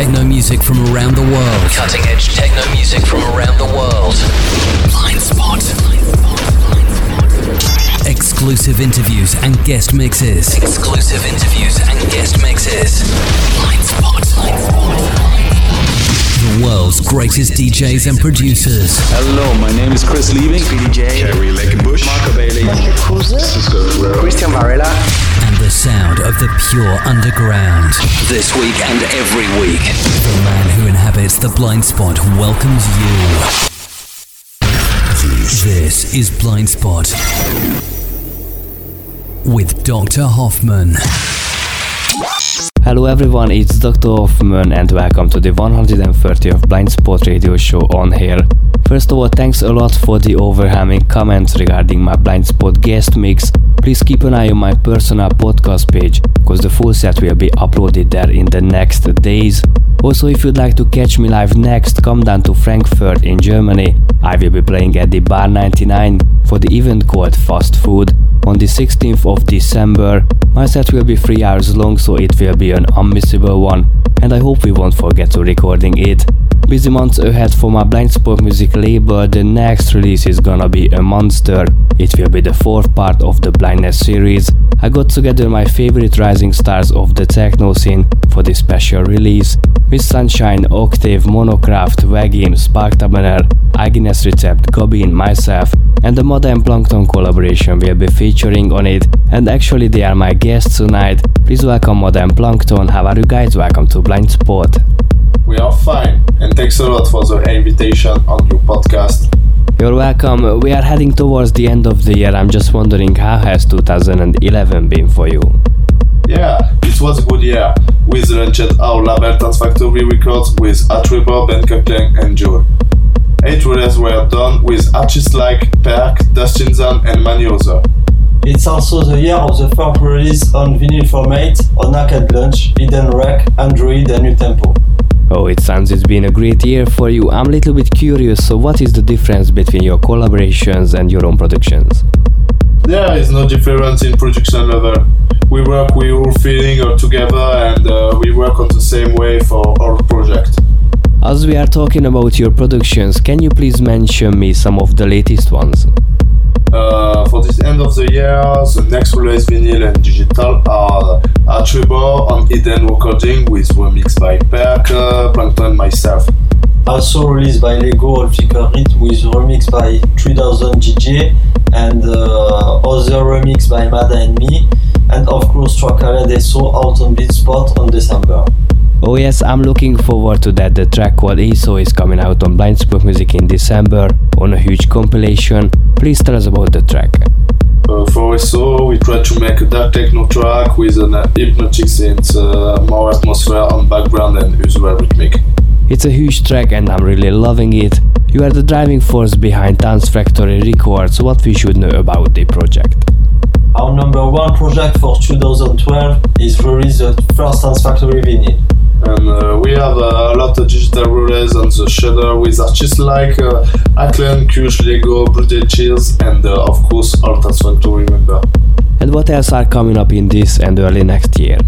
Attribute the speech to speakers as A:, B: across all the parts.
A: techno music from around the world.
B: Cutting edge techno music from around the world.
A: Blind Spot. Exclusive interviews and guest mixes.
B: Exclusive interviews and guest mixes.
A: Blind Spot. The world's greatest DJs and producers.
C: Hello, my name is Chris Liebing.
D: DJ.
E: Kerry Leckenbush.
D: Marco Bailey.
E: Cisco
D: Christian Varela.
A: And the sound of the pure underground.
B: This week and every week.
A: The man who inhabits the blind spot welcomes you. This is Blind Spot with Dr. Hoffman.
F: Hello everyone, it's Dr. Hoffman and welcome to the 130th Blind Spot radio show on here. First of all, thanks a lot for the overwhelming comments regarding my Blind Spot guest mix. Please keep an eye on my personal podcast page, because the full set will be uploaded there in the next days. Also, if you'd like to catch me live next, come down to Frankfurt in Germany. I will be playing at the Bar 99 for the event called Fast Food on the 16th of December. My set will be 3 hours long, so it will be an unmissable one, and I hope we won't forget to recording it. Busy months ahead for my Blind Spot music label, the next release is gonna be a monster. It will be the fourth part of the Blindness series. I got together my favorite rising stars of the techno scene for this special release. Miss Sunshine, Octave, Monocraft, Wagim, Spark Tabaner, Agnes Recept, Gobin, myself, and the Mada and Plankton collaboration will be featuring on it. And actually, they are my guests tonight. Please welcome Mada and Plankton. How are you guys? Welcome to Blind Spot.
E: We are fine, and thanks a lot for the invitation on your podcast.
F: You're welcome. We are heading towards the end of the year. I'm just wondering how has 2011 been for you?
E: Yeah, it was a good year. We launched our label Dance Factory Records with Atrevor, Ben Cockling, and Joel. Eight releases were done with artists like Perk, Dustin Zan, and many others.
G: It's also the year of the first release on vinyl format on Arcade Lunch, Hidden Rec, Android, and New Tempo.
F: Oh, it sounds it's been a great year for you. I'm a little bit curious, so what is the difference between your collaborations and your own productions?
E: There is no difference in production level. We work with all feeling all together and uh, we work on the same way for our project.
F: As we are talking about your productions, can you please mention me some of the latest ones?
E: Uh, for this end of the year, the next release vinyl and digital are Atribor on Eden Recording with remix by Perk, uh, Plankton, myself.
G: Also released by Lego Olfiker Hit with remix by 3000 GJ and uh, other remix by Mada and me, and of course Tracala Deso out on Beatspot on December.
F: Oh yes, I'm looking forward to that. The track called ESO is coming out on Blind Spot Music in December on a huge compilation. Please tell us about the track.
E: Uh, for ESO, we try to make a dark techno track with an uh, hypnotic synth, uh, more atmosphere on background and usual rhythmic.
F: It's a huge track and I'm really loving it. You are the driving force behind Dance Factory Records. What we should know about the project?
G: Our number one project for 2012 is release the first Dance Factory vinyl.
E: And uh, we have uh, a lot of digital releases on the Shudder with artists like uh, Ackland, Kush, Lego, Bloody Chills, and uh, of course all Dance Factory member.
F: And what else are coming up in this and early next year?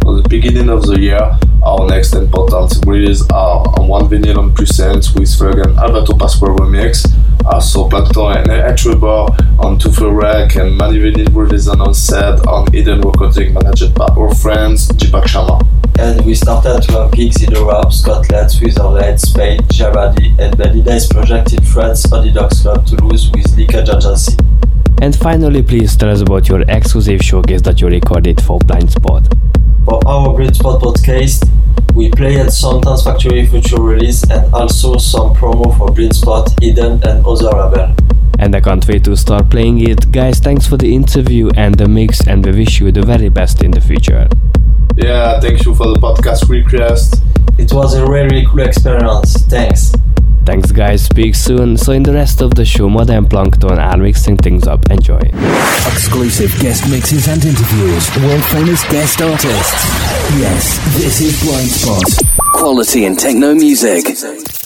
E: At the beginning of the year, our next important release are on one vinyl on Present with Flug Alberto Pasquale remix, also Plankton and Etribor on Tufel Rec and many vinyl releases on set on Eden Recording managed by our friends Deepak Sharma.
G: And we started to have gigs in Europe, Scotland, Switzerland, Spain, Germany, and many nice projects in France on the Dogs Club Toulouse with Leakage Agency.
F: And finally, please tell us about your exclusive showcase that you recorded for Blind Spot.
G: For our Blind Spot podcast, we played some Dance Factory future release and also some promo for Blind Spot, Eden, and other label.
F: And I can't wait to start playing it. Guys, thanks for the interview and the mix, and we wish you the very best in the future.
E: Yeah, thank you for the podcast request.
G: It was a really cool experience. Thanks.
F: Thanks, guys. Speak soon. So, in the rest of the show, Mada and Plankton are mixing things up. Enjoy.
A: Exclusive guest mixes and interviews. World famous guest artists. Yes, this is Blind Spot.
B: Quality in techno music.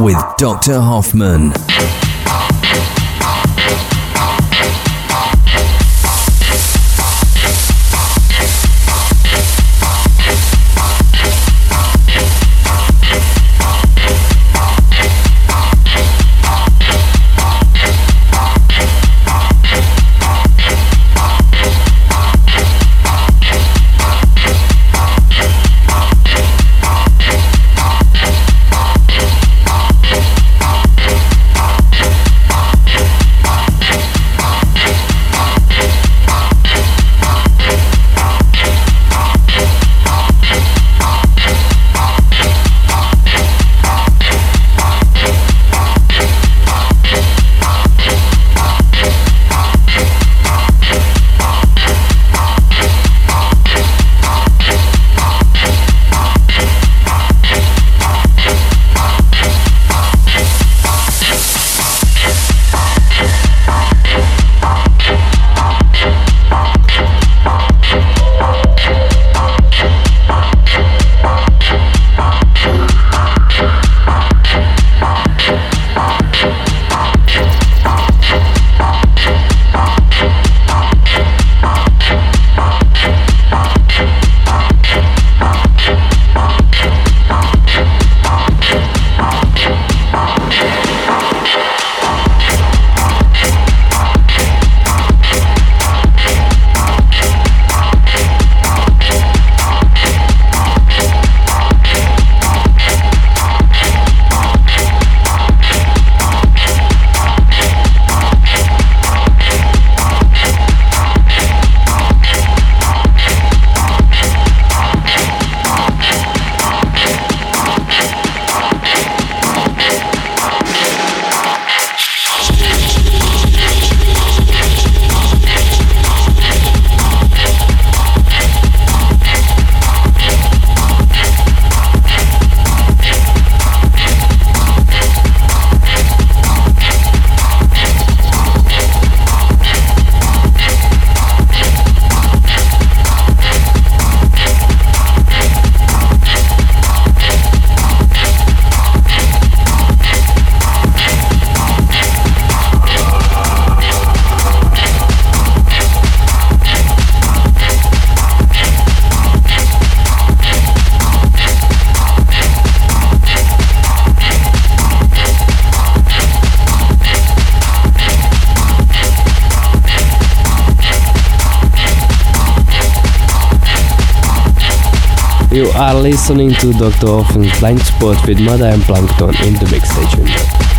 H: With Dr. Hoffman.
F: Are listening to Dr. Hoffman's Blind Spot with Mada and Plankton in the mix station.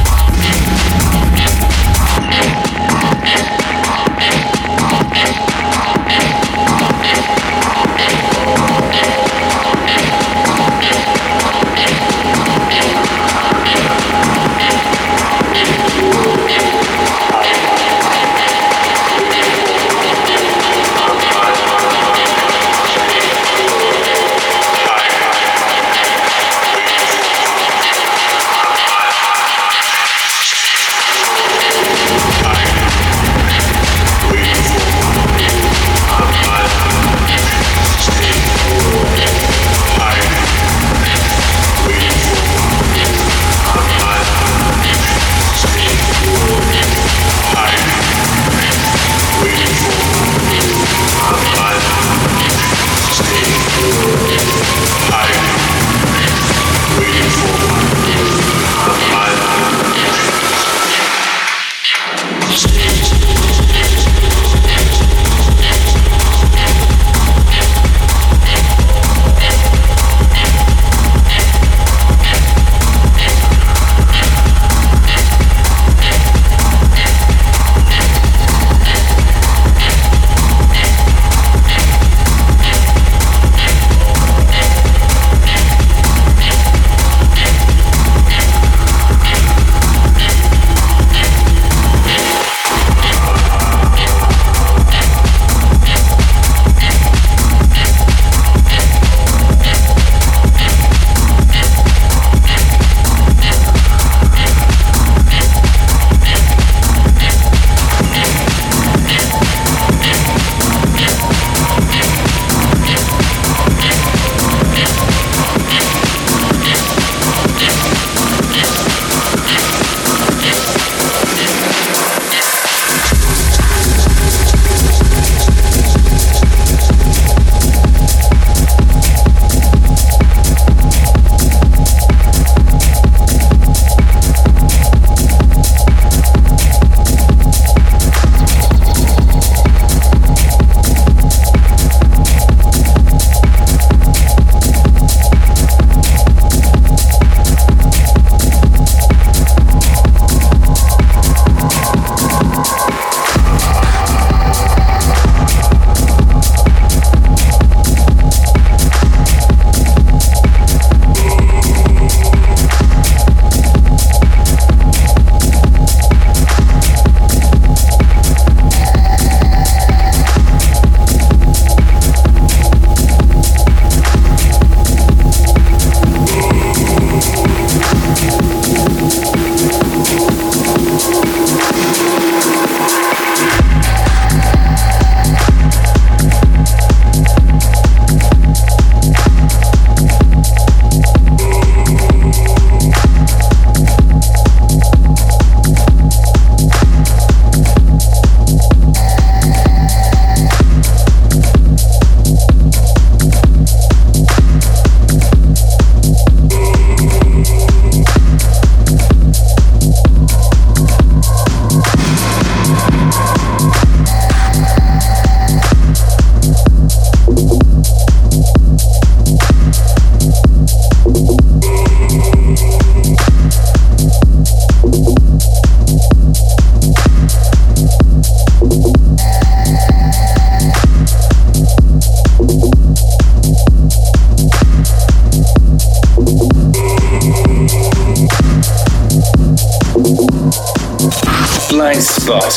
A: Blind Spot.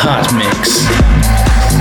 A: Hot Mix.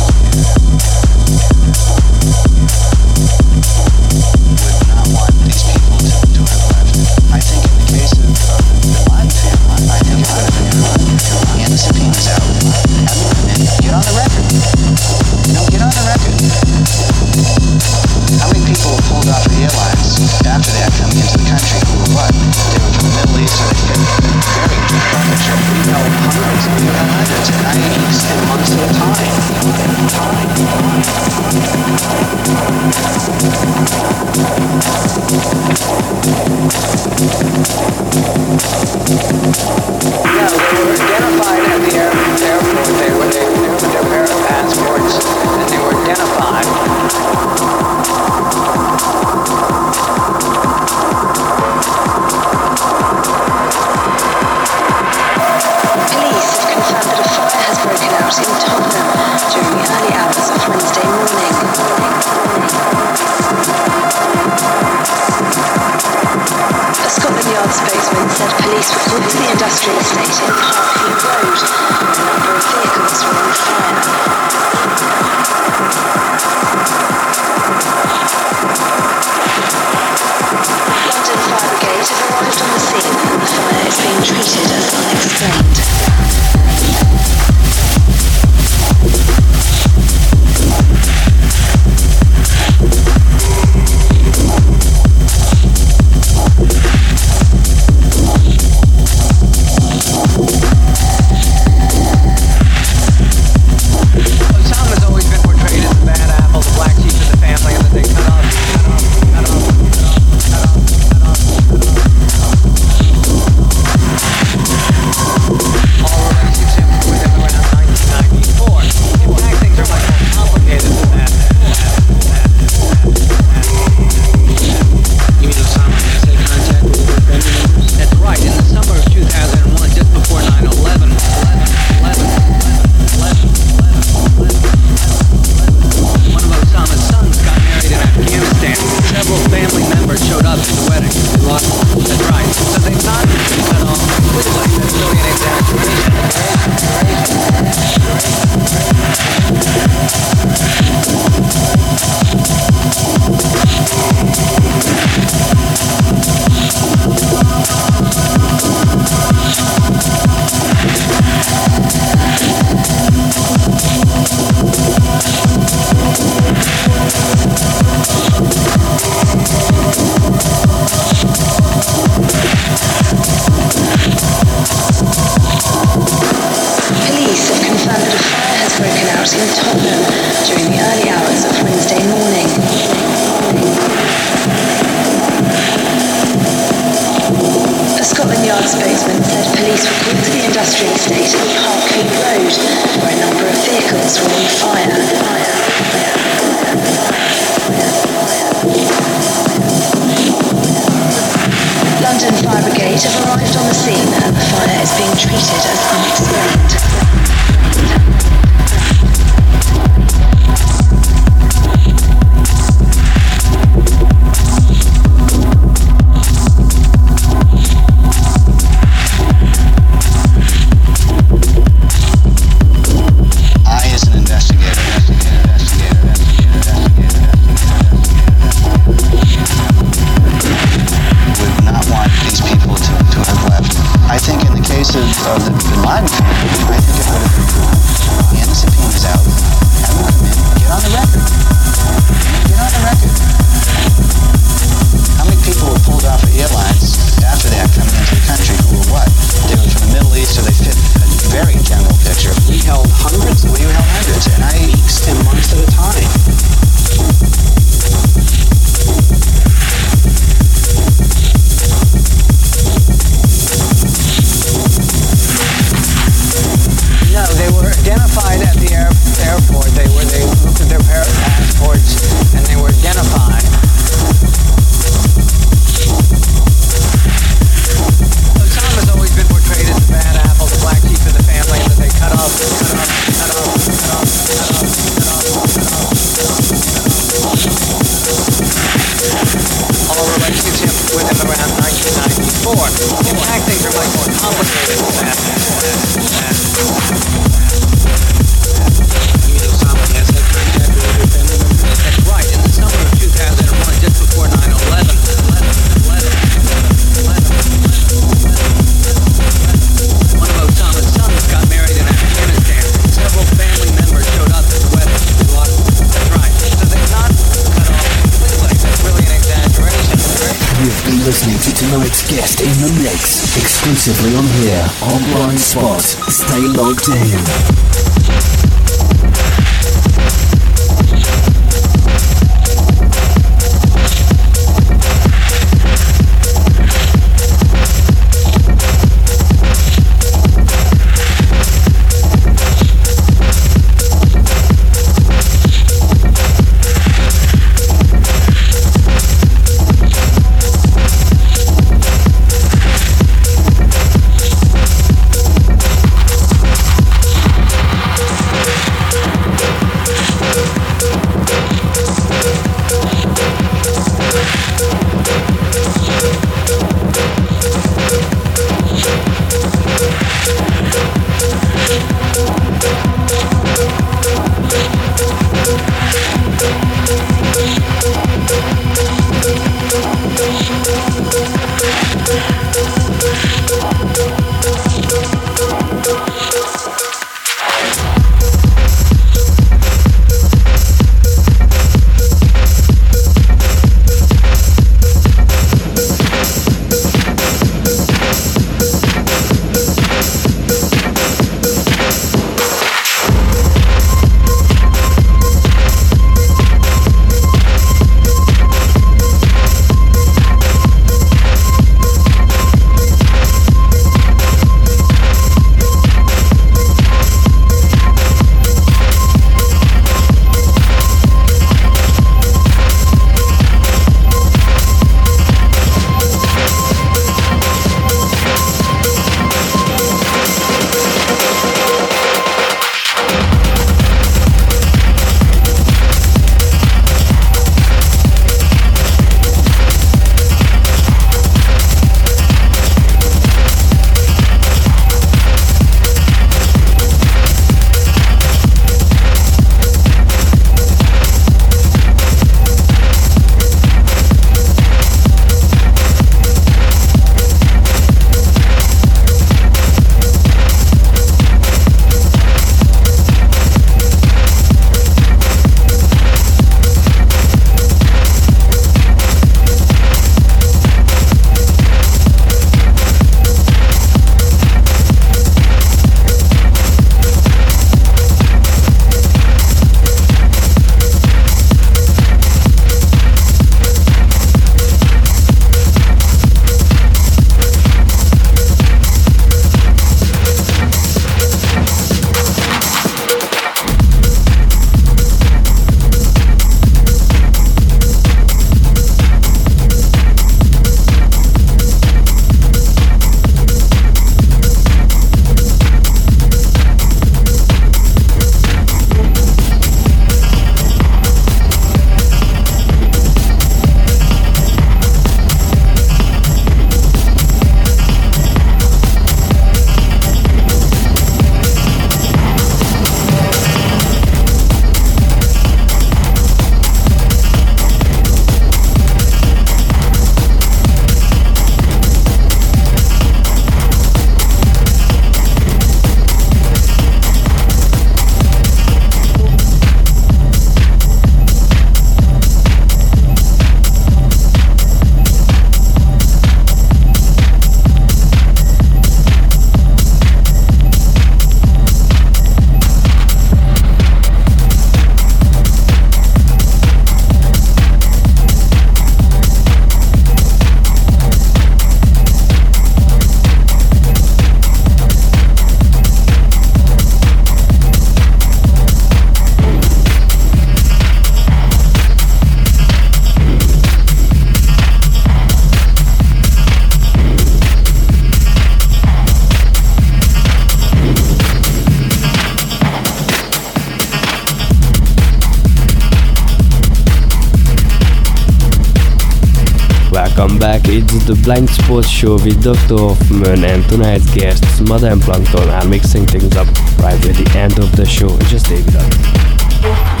F: It's the Blind Spot Show with Dr. Hoffman and tonight's guests, Mada and Plankton, are mixing things up right at the end of the show. Just stay with us.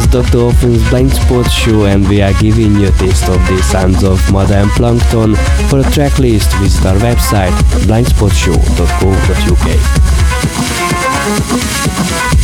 F: Is Dr. Hoffman's Blind Spot Show and we are giving you a taste of the sounds of Mada and Plankton. For a track list, visit our website blindspotshow.co.uk.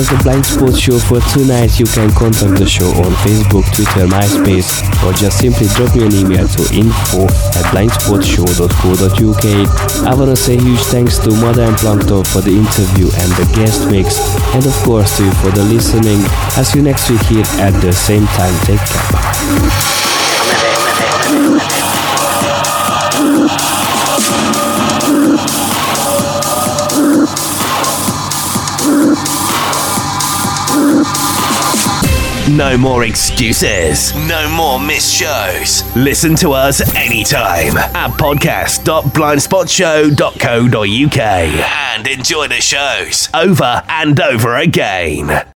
F: Was the Blind Spot show for tonight. You can contact the show on Facebook, Twitter, MySpace, or just simply drop me an email to info at blindspotshow.co.uk. I wanna say huge thanks to Mada and Plankton for the interview and the guest mix, and of course to you for the listening. I'll see you next week here at the same time. Take care.
H: No more excuses. No more missed shows. Listen to us anytime at podcast.blindspotshow.co.uk and enjoy the shows over and over again.